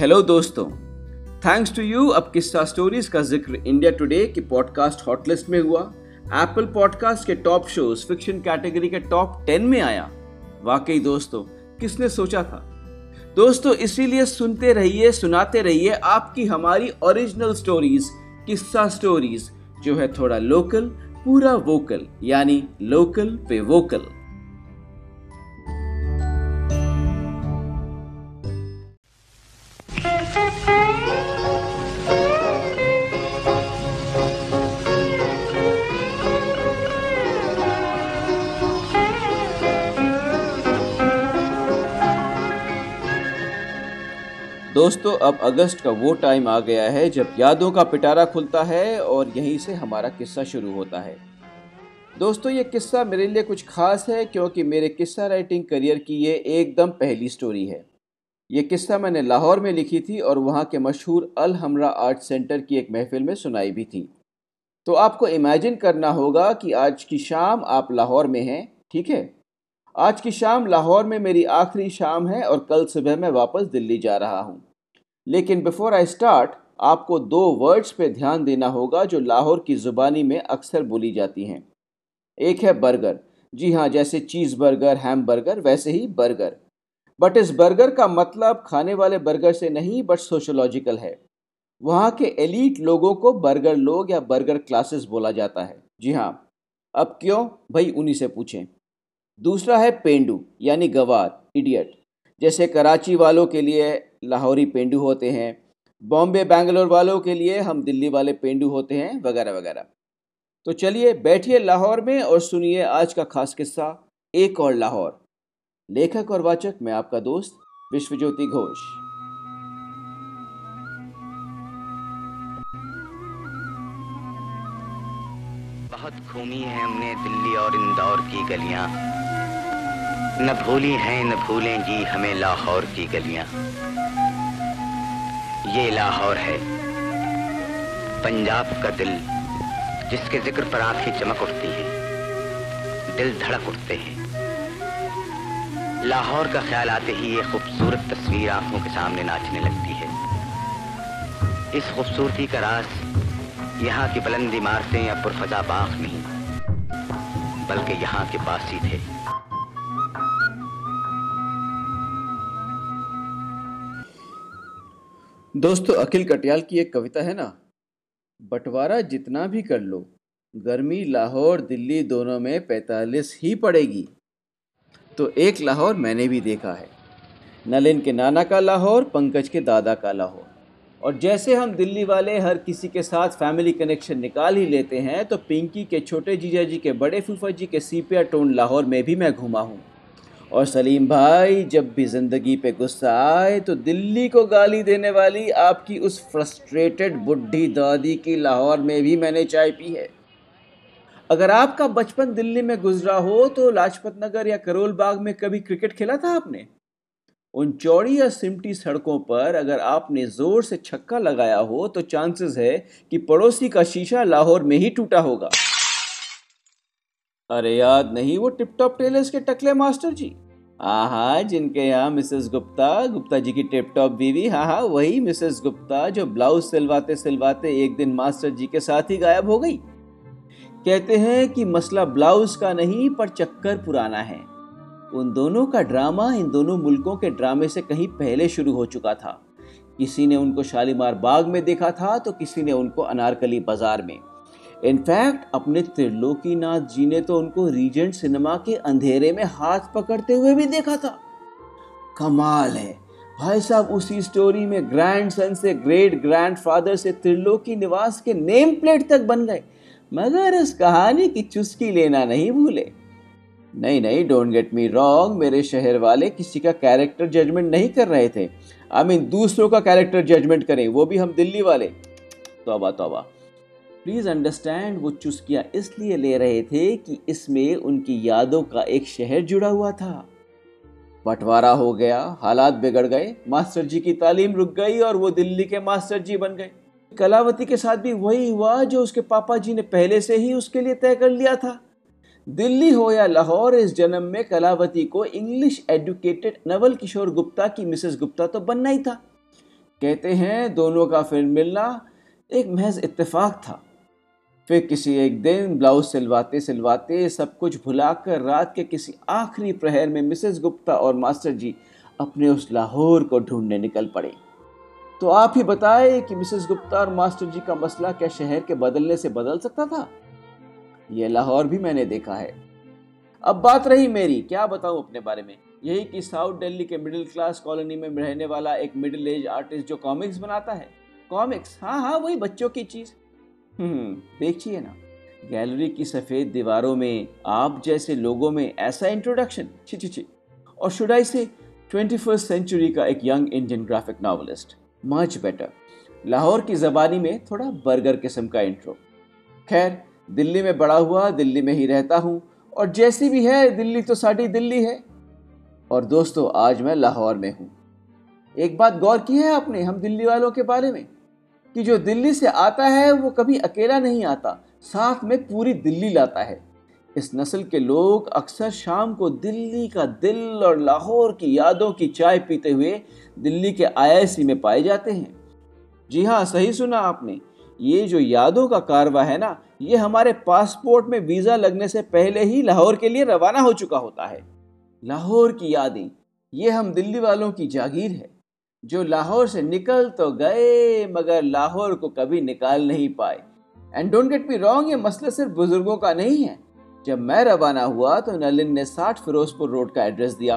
Hello दोस्तों। Thanks to you अब किस्सा स्टोरीज का ज़िक्र इंडिया टुडे की पॉडकास्ट हॉटलिस्ट में हुआ। एप्पल पॉडकास्ट के टॉप शोज़ फिक्शन कैटेगरी के टॉप टेन में आया। वाकई दोस्तों, किसने सोचा था? दोस्तों, इसीलिए सुनते रहिए, सुनाते रहिए आपकी हमारी ओरिजिनल स्टोरीज किस्सा स्टोरीज जो है थोड़ा लोकल पूरा वोकल यानी लोकल पे वोकल दोस्तों, अब अगस्त का वो टाइम आ गया है जब यादों का पिटारा खुलता है और यहीं से हमारा किस्सा शुरू होता है। दोस्तों, ये किस्सा मेरे लिए कुछ खास है क्योंकि मेरे किस्सा राइटिंग करियर की ये एकदम पहली स्टोरी है। ये किस्सा मैंने लाहौर में लिखी थी और वहाँ के मशहूर अल हमरा आर्ट सेंटर की एक महफिल में सुनाई भी थी। तो आपको इमेजिन करना होगा कि आज की शाम आप लाहौर में हैं, ठीक है? आज की शाम लाहौर में मेरी आखिरी शाम है और कल सुबह मैं वापस दिल्ली जा रहा हूँ। लेकिन बिफोर आई स्टार्ट आपको दो वर्ड्स पे ध्यान देना होगा जो लाहौर की ज़ुबानी में अक्सर बोली जाती हैं। एक है बर्गर जी हाँ जैसे चीज़ बर्गर हैम बर्गर वैसे ही बर्गर बट इस बर्गर का मतलब खाने वाले बर्गर से नहीं बट सोशोलॉजिकल है। वहाँ के एलिट लोगों को बर्गर लोग या बर्गर क्लासेस बोला जाता है। जी हाँ। अब क्यों? भाई उन्हीं से पूछें। दूसरा है पेंडू, यानी गवार इडियट जैसे कराची वालों के लिए लाहौरी पेंडू होते हैं, बॉम्बे, बैंगलोर वालों के लिए हम दिल्ली वाले पेंडू होते हैं, वगैरह वगैरह। तो चलिए बैठिए लाहौर में और सुनिए आज का खास किस्सा, एक और लाहौर। लेखक और वाचक मैं आपका दोस्त, विश्वज्योति घोष। बहुत घूमी है हमने दिल्ली और इंदौर की गलियाँ। न भूली हैं, न भूलें जी हमें लाहौर की गलियाँ। ये लाहौर है, पंजाब का दिल, जिसके ज़िक्र पर आँखें चमक उठती हैं, दिल धड़क उठते हैं। लाहौर का ख्याल आते ही ये खूबसूरत तस्वीर आँखों के सामने नाचने लगती है। इस खूबसूरती का राज यहाँ की बुलंद इमारतें या पुरफजा बाग नहीं, बल्कि यहाँ के बासी थे दोस्तों, अखिल कटियाल की एक कविता है ना? बंटवारा जितना भी कर लो, गर्मी लाहौर दिल्ली दोनों में पैंतालीस ही पड़ेगी। तो एक लाहौर मैंने भी देखा है। नलिन के नाना का लाहौर, पंकज के दादा का लाहौर। और जैसे हम दिल्ली वाले हर किसी के साथ फैमिली कनेक्शन निकाल ही लेते हैं तो पिंकी के छोटे जीजा जी के बड़े फूफा जी के सीपिया टोन लाहौर में भी मैं घूमा हूँ। और सलीम भाई, जब भी ज़िंदगी पे गुस्सा आए तो दिल्ली को गाली देने वाली आपकी उस फ्रस्ट्रेटेड बुढ़ी दादी की लाहौर में भी मैंने चाय पी है। अगर आपका बचपन दिल्ली में गुजरा हो तो लाजपत नगर या करोल बाग में कभी क्रिकेट खेला था आपने? उन चौड़ी या सिमटी सड़कों पर अगर आपने ज़ोर से छक्का लगाया हो तो चांसेस है कि पड़ोसी का शीशा लाहौर में ही टूटा होगा। अरे याद नहीं वो टिप टॉप टेलर्स के टकले मास्टर जी। हाँ हाँ जिनके यहाँ मिसेस गुप्ता गुप्ता जी की टिप टॉप बीवी हाँ हाँ वही मिसेस गुप्ता जो ब्लाउज सिलवाते सिलवाते एक दिन मास्टर जी के साथ ही गायब हो गई। कहते हैं कि मसला ब्लाउज का नहीं, पर चक्कर पुराना है। उन दोनों का ड्रामा इन दोनों मुल्कों के ड्रामे से कहीं पहले शुरू हो चुका था। किसी ने उनको शालीमार बाग में देखा था तो किसी ने उनको अनारकली बाज़ार में। इनफैक्ट अपने त्रिलोकीनाथ जी ने तो उनको रीजेंट सिनेमा के अंधेरे में हाथ पकड़ते हुए भी देखा था। कमाल है। भाई साहब उसी स्टोरी में ग्रैंड सन से ग्रेट ग्रैंड फादर से त्रिलोकी निवास के नेम प्लेट तक बन गए। मगर इस कहानी की चुस्की लेना नहीं भूले। नहीं नहीं डोंट गेट मी रॉन्ग मेरे शहर वाले किसी का कैरेक्टर जजमेंट नहीं कर रहे थे। आई I मीन mean, दूसरों का कैरेक्टर जजमेंट करें वो भी हम दिल्ली वाले। तोबा तोबा। प्लीज़ अंडरस्टैंड वो चुस्कियाँ इसलिए ले रहे थे कि इसमें उनकी यादों का एक शहर जुड़ा हुआ था। बंटवारा हो गया, हालात बिगड़ गए, मास्टर जी की तालीम रुक गई और वो दिल्ली के मास्टर जी बन गए। कलावती के साथ भी वही हुआ जो उसके पापा जी ने पहले से ही उसके लिए तय कर लिया था। दिल्ली हो या लाहौर, इस जन्म में कलावती को इंग्लिश एडुकेटेड नवल किशोर गुप्ता की मिसेस गुप्ता तो बनना ही था। कहते हैं, दोनों का फिर मिलना एक महज इत्तेफाक था। फिर किसी एक दिन ब्लाउज सिलवाते सिलवाते सब कुछ भुलाकर रात के किसी आखिरी प्रहर में मिसेस गुप्ता और मास्टर जी अपने उस लाहौर को ढूँढने निकल पड़े। तो आप ही बताए कि मिसेस गुप्ता और मास्टर जी का मसला क्या शहर के बदलने से बदल सकता था? यह लाहौर भी मैंने देखा है। अब बात रही मेरी, क्या बताऊँ अपने बारे में? यही कि साउथ दिल्ली के मिडिल क्लास कॉलोनी में रहने वाला एक मिडिल एज आर्टिस्ट जो कॉमिक्स बनाता है। कॉमिक्स? हाँ हाँ वही बच्चों की चीज़। देखिए ना, गैलरी की सफ़ेद दीवारों में आप जैसे लोगों में ऐसा इंट्रोडक्शन छि छि छि। और शुड आई से ट्वेंटी फ़र्स्ट सेंचुरी का एक young Indian graphic novelist much better Lahore की जबानी में थोड़ा बर्गर किस्म का इंट्रो खैर, दिल्ली में बड़ा हुआ, दिल्ली में ही रहता हूँ, और जैसी भी है, दिल्ली तो साड़ी दिल्ली है। और दोस्तों, आज मैं लाहौर में हूँ। एक बात गौर की है आपने, हम दिल्ली वालों के बारे में? कि जो दिल्ली से आता है, वो कभी अकेला नहीं आता। साथ में पूरी दिल्ली लाता है। इस नस्ल के लोग अक्सर शाम को दिल्ली का दिल और लाहौर की यादों की चाय पीते हुए दिल्ली के आईआईसी में पाए जाते हैं। जी हाँ सही सुना आपने। ये जो यादों का कारवा है ना, ये हमारे पासपोर्ट में वीज़ा लगने से पहले ही लाहौर के लिए रवाना हो चुका होता है। लाहौर की यादें, ये हम दिल्ली वालों की जागीर है। जो लाहौर से निकल तो गए, मगर लाहौर को कभी निकाल नहीं पाए। And don't get me wrong ये मसला सिर्फ़ बुज़ुर्गों का नहीं है। जब मैं रवाना हुआ तो नलिन ने साठ फिरोजपुर रोड का एड्रेस दिया।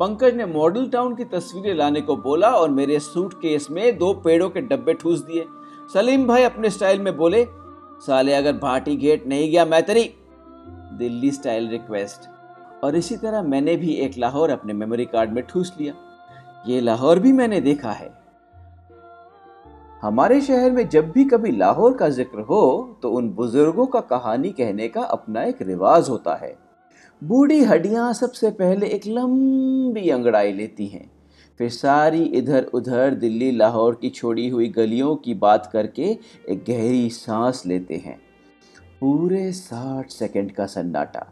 पंकज ने मॉडल टाउन की तस्वीरें लाने को बोला और मेरे सूट केस में दो पेड़ों के डब्बे ठूस दिए। सलीम भाई अपने स्टाइल में बोले, साले, अगर भाटी गेट नहीं गया, मैं तेरी दिल्ली स्टाइल रिक्वेस्ट। और इसी तरह मैंने भी एक लाहौर अपने मेमोरी कार्ड में ठूस लिया। ये लाहौर भी मैंने देखा है। हमारे शहर में जब भी कभी लाहौर का ज़िक्र हो तो उन बुज़ुर्गों का कहानी कहने का अपना एक रिवाज होता है। बूढ़ी हड्डियाँ सबसे पहले एक लंबी अंगड़ाई लेती हैं। फिर सारी इधर उधर दिल्ली लाहौर की छोड़ी हुई गलियों की बात करके एक गहरी सांस लेते हैं। पूरे साठ सेकंड का सन्नाटा।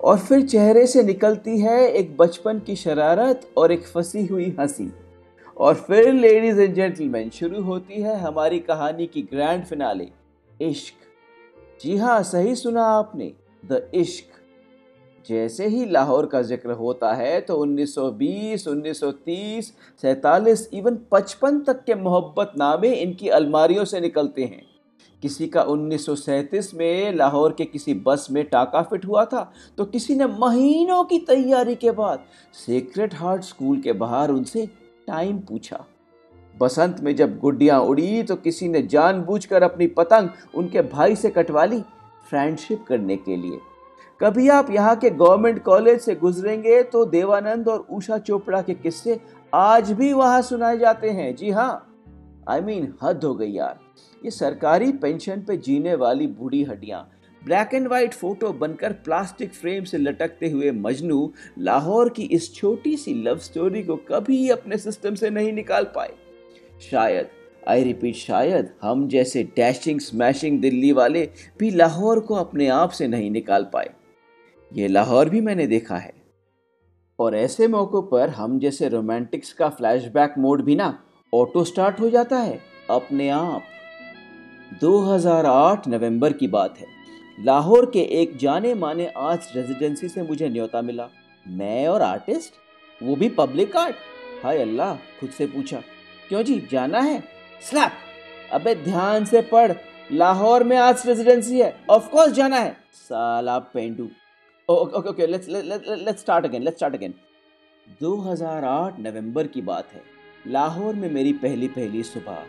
और फिर चेहरे से निकलती है एक बचपन की शरारत और एक फंसी हुई हँसी। और फिर लेडीज़ एंड जेंटलमैन शुरू होती है हमारी कहानी की ग्रैंड फिनाले इश्क। जी हाँ सही सुना आपने द इश्क। जैसे ही लाहौर का ज़िक्र होता है तो 1920, 1930, सैतालीस इवन 55 तक के मोहब्बत नामे इनकी अलमारियों से निकलते हैं। किसी का उन्नीस सौ सैंतीस में लाहौर के किसी बस में टाका फिट हुआ था तो किसी ने महीनों की तैयारी के बाद सीक्रेट हार्ट स्कूल के बाहर उनसे टाइम पूछा। बसंत में जब गुड्डियाँ उड़ी तो किसी ने जानबूझकर अपनी पतंग उनके भाई से कटवा ली फ्रेंडशिप करने के लिए। कभी आप यहाँ के गवर्नमेंट कॉलेज से गुजरेंगे तो देवानंद और उषा चोपड़ा के किस्से आज भी वहाँ सुनाए जाते हैं। जी हाँ। आई I मीन mean, हद हो गई यार। ये सरकारी पेंशन पे जीने वाली बूढ़ी हड्डियाँ। ब्लैक एंड व्हाइट फ़ोटो बनकर प्लास्टिक फ्रेम से लटकते हुए मजनू लाहौर की इस छोटी सी लव स्टोरी को कभी अपने सिस्टम से नहीं निकाल पाए। शायद आई रिपीट शायद हम जैसे डैशिंग स्मैशिंग दिल्ली वाले भी लाहौर को अपने आप से नहीं निकाल पाए। ये लाहौर भी मैंने देखा है। और ऐसे मौक़ों पर हम जैसे रोमांटिक्स का फ्लैशबैक मोड भी ना ऑटो स्टार्ट हो जाता है। अपने आप। 2008 नवंबर की बात है। लाहौर के एक जाने माने आर्ट्स रेजिडेंसी से मुझे न्योता मिला। मैं और आर्टिस्ट? वो भी पब्लिक आर्ट? हाय अल्लाह, खुद से पूछा। क्यों जी, जाना है? स्लैप अबे ध्यान से पढ़। लाहौर में आर्ट्स रेजिडेंसी है। ऑफ़ कोर्स जाना है। साला पेंडू। Okay okay let's let's start again let's start again 2008 नवंबर की बात है। लाहौर में मेरी पहली पहली सुबह।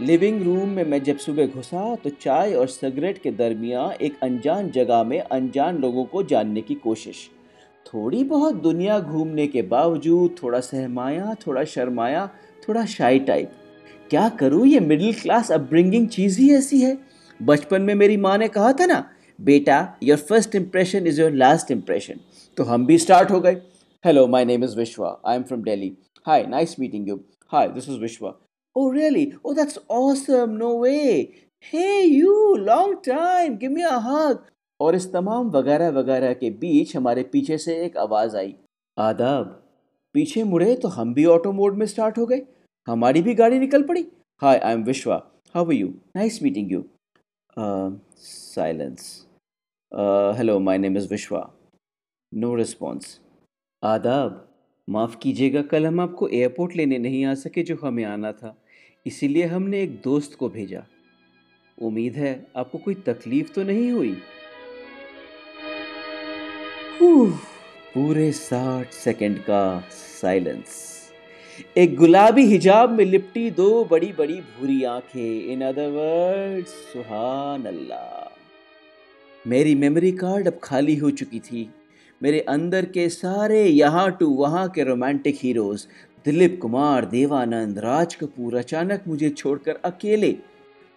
लिविंग रूम में मैं जब सुबह घुसा तो चाय और सिगरेट के दरमियान एक अनजान जगह में अनजान लोगों को जानने की कोशिश। थोड़ी बहुत दुनिया घूमने के बावजूद थोड़ा सहमाया, थोड़ा शर्माया, थोड़ा शाई टाइप क्या करूँ, ये मिडिल क्लास अपब्रिंगिंग चीज़ ही ऐसी है। बचपन में मेरी माँ ने कहा था ना बेटा your first impression is your last impression तो हम भी स्टार्ट हो गए। Hello my name is Vishwa I am from Delhi hi nice meeting you hi this is Vishwa Oh, really? Oh, that's awesome. No way. Hey, you, long time. Give me a hug. और इस तमाम वगैरह वगैरह के बीच हमारे पीछे से एक आवाज़ आई। आदाब। पीछे मुड़े तो हम भी ऑटो मोड में स्टार्ट हो गए। हमारी भी गाड़ी निकल पड़ी। Hi I am Vishwa how you nice meeting you silence hello my name is Vishwa no response आदाब, माफ़ कीजिएगा, कल हम आपको एयरपोर्ट लेने नहीं आ सके जो हमें आना था। इसीलिए हमने एक दोस्त को भेजा। उम्मीद है आपको कोई तकलीफ़ तो नहीं हुई? पूरे साठ सेकंड का साइलेंस एक गुलाबी हिजाब में लिपटी दो बड़ी बड़ी भूरी आँखें। इन अदर वर्ड्स सुहान अल्लाह मेरी मेमोरी कार्ड अब खाली हो चुकी थी। मेरे अंदर के सारे यहाँ टू वहाँ के रोमांटिक हीरोज दिलीप कुमार, देवानंद, राज कपूर अचानक मुझे छोड़कर अकेले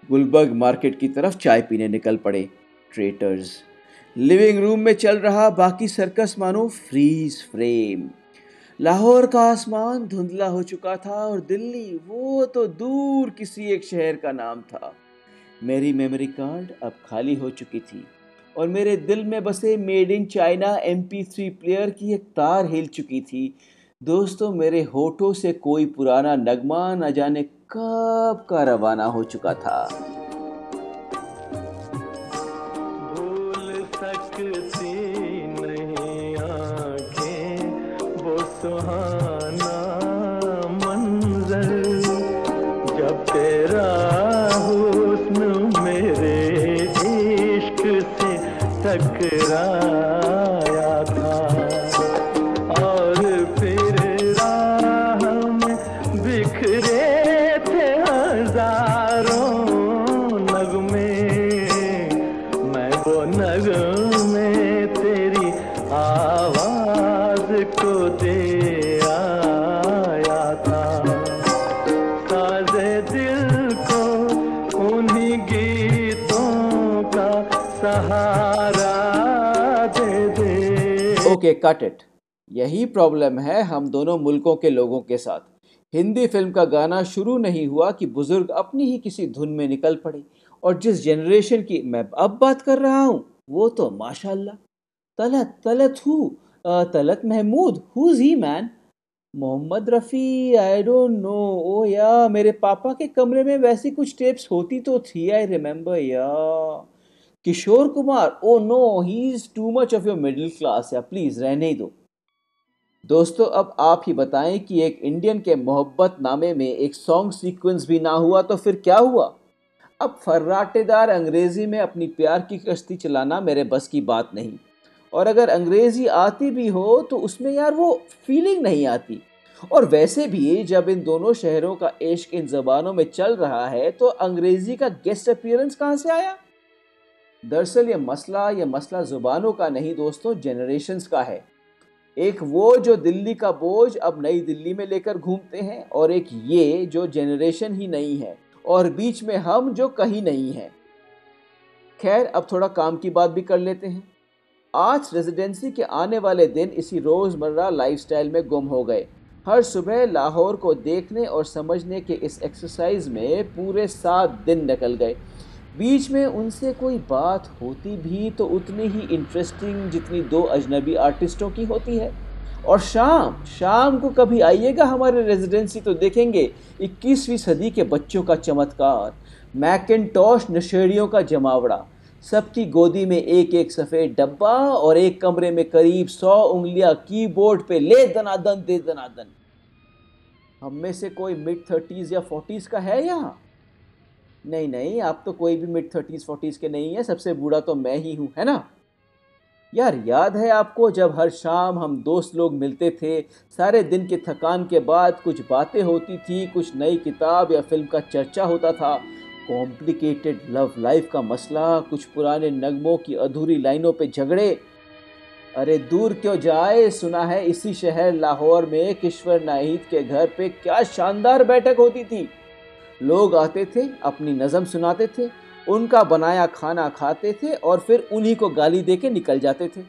गुलबर्ग मार्केट की तरफ़ चाय पीने निकल पड़े। ट्रेटर्स लिविंग रूम में चल रहा बाकी सर्कस मानो फ्रीज फ्रेम लाहौर का आसमान धुंधला हो चुका था और दिल्ली, वो तो दूर किसी एक शहर का नाम था। मेरी मेमोरी कार्ड अब खाली हो चुकी थी और मेरे दिल में बसे मेड इन चाइना एम पी थ्री प्लेयर की एक तार हिल चुकी थी। दोस्तों, मेरे होठों से कोई पुराना नगमा न जाने कब का रवाना हो चुका था। querer. Okay, cut it. यही प्रॉब्लम है हम दोनों मुल्कों के लोगों के साथ। हिंदी फ़िल्म का गाना शुरू नहीं हुआ कि बुज़ुर्ग अपनी ही किसी धुन में निकल पड़े। और जिस जनरेशन की मैं अब बात कर रहा हूँ, वो तो माशाल्लाह। Talat Talat who Talat Mahmood who's he man Mohammed Rafi I don't know oh yeah, मेरे पापा के कमरे में वैसी कुछ टेप्स होती तो थी I remember yeah. Kishore Kumar oh no he is too much of your middle class yeah please रहने ही दो। दोस्तों, अब आप ही बताएँ कि एक इंडियन के मोहब्बत नामे में एक सॉन्ग सीक्वेंस भी ना हुआ तो फिर क्या हुआ? अब फर्राटेदार अंग्रेज़ी में अपनी प्यार की कश्ती चलाना मेरे बस की बात नहीं। और अगर अंग्रेज़ी आती भी हो तो उसमें यार वो फीलिंग नहीं आती। और वैसे भी जब इन दोनों शहरों का इश्क इन जबानों में चल रहा है तो अंग्रेज़ी का गेस्ट अपीयरेंस कहाँ से आया? दरअसल ये मसला ये मसला ज़ुबानों का नहीं दोस्तों जनरेशन्स का है। एक वो जो दिल्ली का बोझ अब नई दिल्ली में लेकर घूमते हैं और एक ये जो जनरेशन ही नहीं है और बीच में हम जो कहीं नहीं हैं। खैर, अब थोड़ा काम की बात भी कर लेते हैं। आज रेजिडेंसी के आने वाले दिन इसी रोज़मर्रा लाइफस्टाइल में गुम हो गए। हर सुबह लाहौर को देखने और समझने के इस एक्सरसाइज में पूरे सात दिन निकल गए। बीच में उनसे कोई बात होती भी तो उतनी ही इंटरेस्टिंग जितनी दो अजनबी आर्टिस्टों की होती है। और शाम शाम को कभी आइएगा हमारे रेजिडेंसी तो देखेंगे 21वीं सदी के बच्चों का चमत्कार, मैकेटॉश नशेड़ियों का जमावड़ा, सबकी गोदी में एक एक सफ़ेद डब्बा और एक कमरे में करीब सौ उंगलियाँ कीबोर्ड पे ले दनादन, दे दनादन। हम में से कोई मिड थर्टीज़ या फोर्टीज़ का है यहाँ? नहीं नहीं, आप तो कोई भी मिड थर्टीज़ फोर्टीज़ के नहीं है, सबसे बूढ़ा तो मैं ही हूँ, है ना? यार, याद है आपको जब हर शाम हम दोस्त लोग मिलते थे, सारे दिन के थकान के बाद कुछ बातें होती थी, कुछ नई किताब या फ़िल्म का चर्चा होता था। कॉम्प्लिकेटेड लव लाइफ का मसला, कुछ पुराने नगमों की अधूरी लाइनों पे झगड़े। अरे, दूर क्यों जाए, सुना है इसी शहर लाहौर में किश्वर नाहिद के घर पे क्या शानदार बैठक होती थी। लोग आते थे, अपनी नज़म सुनाते थे, उनका बनाया खाना खाते थे और फिर उन्हीं को गाली दे के निकल जाते थे।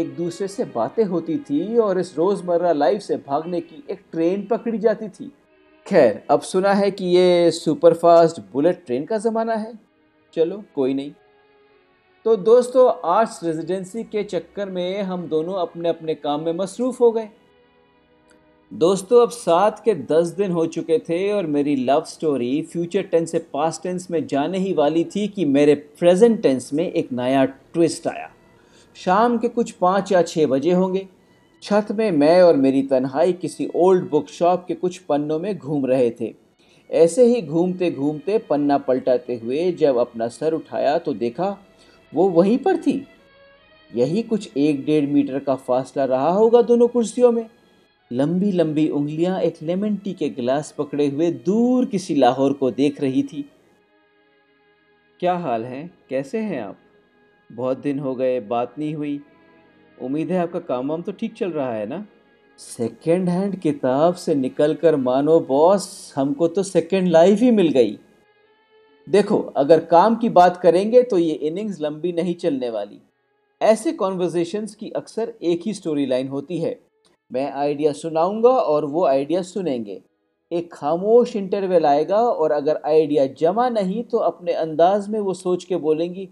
एक दूसरे से बातें होती थी और इस रोज़मर्रा लाइफ से भागने की एक ट्रेन पकड़ी जाती थी। खैर, अब सुना है कि ये सुपरफास्ट बुलेट ट्रेन का ज़माना है। चलो, कोई नहीं। तो दोस्तों, आर्ट्स रेजिडेंसी के चक्कर में हम दोनों अपने अपने काम में मसरूफ़ हो गए। दोस्तों, अब सात के दस दिन हो चुके थे और मेरी लव स्टोरी फ्यूचर टेंस से पास्ट टेंस में जाने ही वाली थी कि मेरे प्रेजेंट टेंस में एक नया ट्विस्ट आया। शाम के कुछ पाँच या छः बजे होंगे। छत में मैं और मेरी तन्हाई किसी ओल्ड बुक शॉप के कुछ पन्नों में घूम रहे थे। ऐसे ही घूमते घूमते पन्ना पलटाते हुए जब अपना सर उठाया तो देखा, वो वहीं पर थी। यही कुछ एक डेढ़ मीटर का फासला रहा होगा दोनों कुर्सियों में। लंबी लंबी उंगलियाँ एक लेमन टी के गिलास पकड़े हुए दूर किसी लाहौर को देख रही थी। क्या हाल है? कैसे हैं आप? बहुत दिन हो गए, बात नहीं हुई। उम्मीद है आपका काम वाम तो ठीक चल रहा है ना? सेकेंड हैंड किताब से निकलकर मानो बॉस, हमको तो सेकेंड लाइफ ही मिल गई। देखो, अगर काम की बात करेंगे तो ये इनिंग्स लंबी नहीं चलने वाली। ऐसे कॉन्वर्जेशंस की अक्सर एक ही स्टोरी लाइन होती है। मैं आइडिया सुनाऊँगा और वो आइडिया सुनेंगे। एक खामोश इंटरवल आएगा और अगर आइडिया जमा नहीं तो अपने अंदाज में वो सोच के बोलेंगी,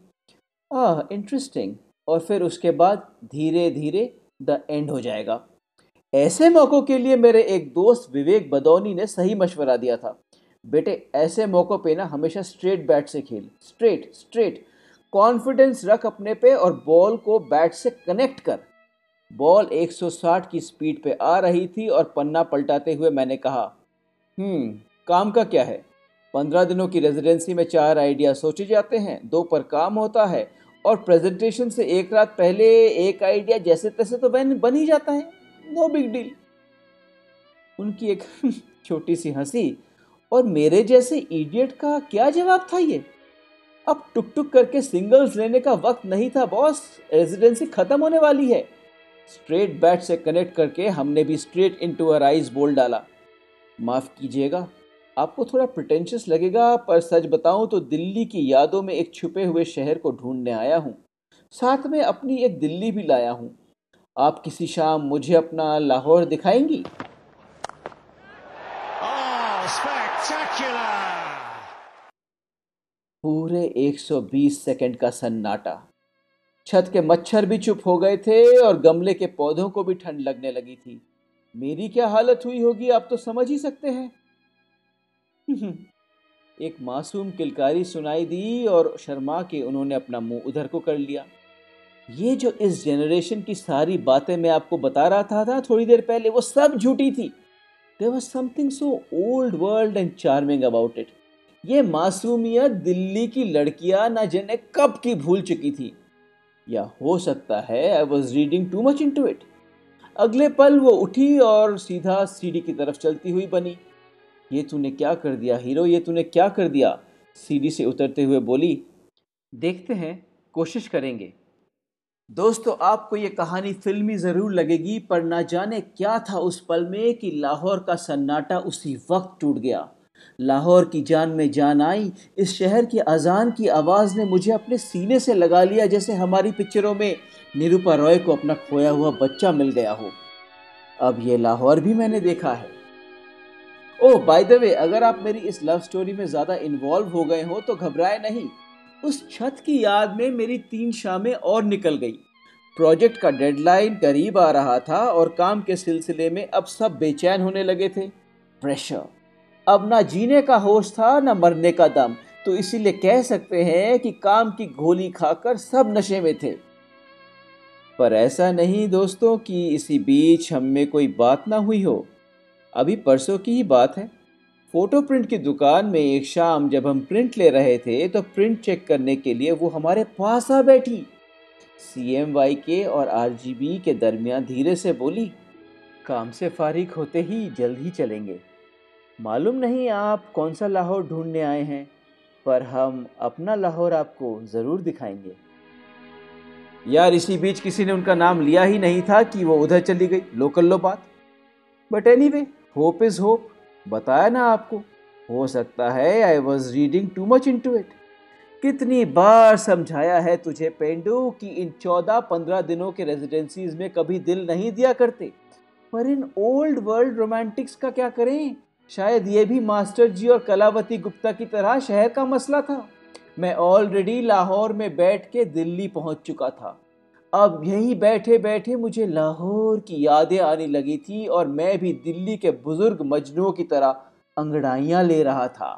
आह इंटरेस्टिंग और फिर उसके बाद धीरे धीरे द एंड हो जाएगा। ऐसे मौक़ों के लिए मेरे एक दोस्त विवेक बदौनी ने सही मशवरा दिया था। बेटे, ऐसे मौक़ों पे ना हमेशा स्ट्रेट बैट से खेल। स्ट्रेट स्ट्रेट कॉन्फिडेंस रख अपने पे और बॉल को बैट से कनेक्ट कर। बॉल 160 की स्पीड पे आ रही थी और पन्ना पलटाते हुए मैंने कहा हम्म काम का क्या है? पंद्रह दिनों की रेजिडेंसी में चार आइडिया सोचे जाते हैं, दो पर काम होता है और प्रेजेंटेशन से एक रात पहले एक आइडिया जैसे तैसे तो बन बन ही जाता है। No big deal. उनकी एक छोटी सी हँसी और मेरे जैसे इडियट का क्या जवाब था ये? अब टुक टुक करके सिंगल्स लेने का वक्त नहीं था, बॉस। रेजिडेंसी खत्म होने वाली है। स्ट्रेट बैट से कनेक्ट करके हमने भी स्ट्रेट इनटू अर आइज़ बोल डाला। माफ़ कीजिएगा आपको थोड़ा प्रिटेंशियस लगेगा पर सच बताऊँ तो दिल्ली की यादों में एक छुपे हुए शहर को ढूँढने आया हूँ। साथ में अपनी एक दिल्ली भी लाया हूँ। आप किसी शाम मुझे अपना लाहौर दिखाएँगी? पूरे 120 सेकंड का सन्नाटा। छत के मच्छर भी चुप हो गए थे और गमले के पौधों को भी ठंड लगने लगी थी। मेरी क्या हालत हुई होगी आप तो समझ ही सकते हैं। एक मासूम किलकारी सुनाई दी और शर्मा के उन्होंने अपना मुँह उधर को कर लिया। ये जो इस जनरेशन की सारी बातें मैं आपको बता रहा था, था थोड़ी देर पहले वो सब झूठी थी। There was something so old world and charming about it ये मासूमियत दिल्ली की लड़कियाँ ना जाने कब की भूल चुकी थी। या हो सकता है I was reading too much into it अगले पल वो उठी और सीधा सीढ़ी की तरफ़ चलती हुई बनी। ये तूने क्या कर दिया हीरो? ये तूने क्या कर दिया? सीढ़ी से उतरते हुए बोली, देखते हैं, कोशिश करेंगे। दोस्तों, आपको ये कहानी फिल्मी ज़रूर लगेगी, पर ना जाने क्या था उस पल में कि लाहौर का सन्नाटा उसी वक्त टूट गया। लाहौर की जान में जान आई, इस शहर की अजान की आवाज़ ने मुझे अपने सीने से लगा लिया, जैसे हमारी पिक्चरों में निरूपा रॉय को अपना खोया हुआ बच्चा मिल गया हो। अब ये लाहौर भी मैंने देखा है। ओह बाय द वे अगर आप मेरी इस लव स्टोरी में ज़्यादा इन्वॉल्व हो गए हो तो घबराए नहीं। उस छत की याद में मेरी तीन शामें और निकल गई। प्रोजेक्ट का डेडलाइन करीब आ रहा था और काम के सिलसिले में अब सब बेचैन होने लगे थे। प्रेशर अब ना जीने का होश था, ना मरने का दम। तो इसीलिए कह सकते हैं कि काम की गोली खाकर सब नशे में थे। पर ऐसा नहीं दोस्तों कि इसी बीच हम में कोई बात ना हुई हो। अभी परसों की ही बात है। फ़ोटो प्रिंट की दुकान में एक शाम जब हम प्रिंट ले रहे थे तो प्रिंट चेक करने के लिए वो हमारे पास आ बैठी। सी एम वाई के और आर जी बी के दरमियान धीरे से बोली, काम से फारिग होते ही जल्द ही चलेंगे। मालूम नहीं आप कौन सा लाहौर ढूँढने आए हैं, पर हम अपना लाहौर आपको ज़रूर दिखाएँगे। यार इसी बीच किसी ने उनका नाम लिया ही नहीं था कि वो उधर चली गई? लोकल लो बात। But anyway hope is hope बताया ना आपको? हो सकता है I was reading too much into it कितनी बार समझाया है तुझे पेंडू कि इन चौदह पंद्रह दिनों के रेजिडेंसीज में कभी दिल नहीं दिया करते? पर इन ओल्ड वर्ल्ड रोमांटिक्स का क्या करें? शायद ये भी मास्टर जी और कलावती गुप्ता की तरह शहर का मसला था। मैं ऑलरेडी लाहौर में बैठ के दिल्ली पहुँच चुका था। अब यहीं बैठे बैठे मुझे लाहौर की यादें आने लगी थी और मैं भी दिल्ली के बुज़ुर्ग मजनुओं की तरह अंगड़ाइयाँ ले रहा था।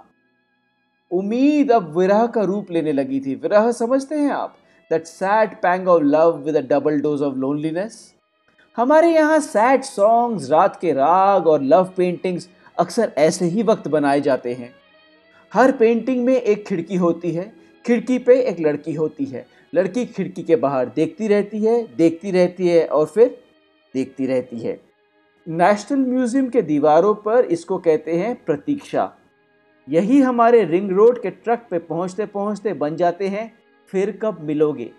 उम्मीद अब विरह का रूप लेने लगी थी। विरह समझते हैं आप? That sad pang of love with a double dose of loneliness हमारे यहाँ सैड सॉन्ग्स रात के राग और लव पेंटिंग्स अक्सर ऐसे ही वक्त बनाए जाते हैं। हर पेंटिंग में एक खिड़की होती है। खिड़की पे एक लड़की होती है। लड़की खिड़की के बाहर देखती रहती है, देखती रहती है और फिर देखती रहती है। नेशनल म्यूज़ियम के दीवारों पर इसको कहते हैं प्रतीक्षा। यही हमारे रिंग रोड के ट्रक पे पहुँचते पहुँचते बन जाते हैं। फिर कब मिलोगे?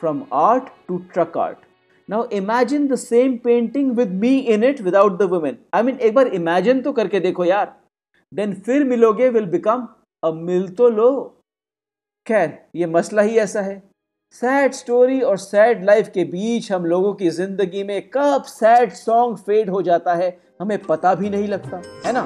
From art to truck art now imagine the same painting with me in it without the women I mean एक बार इमेजिन तो करके देखो यार। देन फिर मिलोगे विल बिकम अब मिल तो लो। खैर, ये मसला ही ऐसा है। सैड स्टोरी और सैड लाइफ के बीच हम लोगों की ज़िंदगी में कब सैड सॉन्ग फेड हो जाता है, हमें पता भी नहीं लगता। है ना?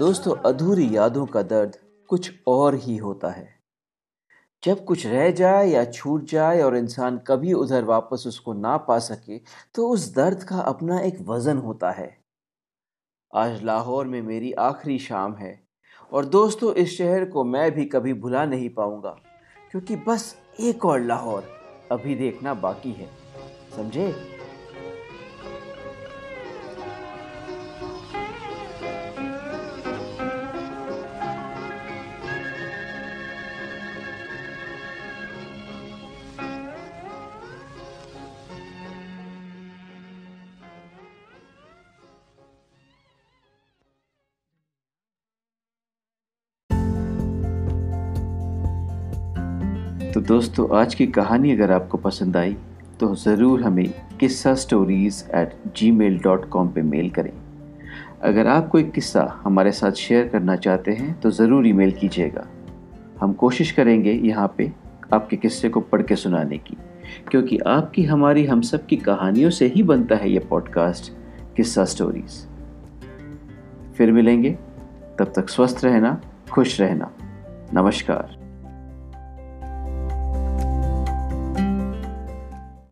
दोस्तों, अधूरी यादों का दर्द कुछ और ही होता है। जब कुछ रह जाए या छूट जाए और इंसान कभी उधर वापस उसको ना पा सके तो उस दर्द का अपना एक वज़न होता है। आज लाहौर में मेरी आखिरी शाम है और दोस्तों, इस शहर को मैं भी कभी भुला नहीं पाऊँगा, क्योंकि बस एक और लाहौर अभी देखना बाकी है। समझे? तो दोस्तों, आज की कहानी अगर आपको पसंद आई तो ज़रूर हमें Kissa stories at Gmail dot com पर मेल करें। अगर आप कोई किस्सा हमारे साथ शेयर करना चाहते हैं तो ज़रूर ईमेल कीजिएगा। हम कोशिश करेंगे यहाँ पे आपके किस्से को पढ़ के सुनाने की, क्योंकि आपकी, हमारी, हम सब की कहानियों से ही बनता है ये पॉडकास्ट किस्सा स्टोरीज़ फिर मिलेंगे। तब तक स्वस्थ रहना, खुश रहना। नमस्कार।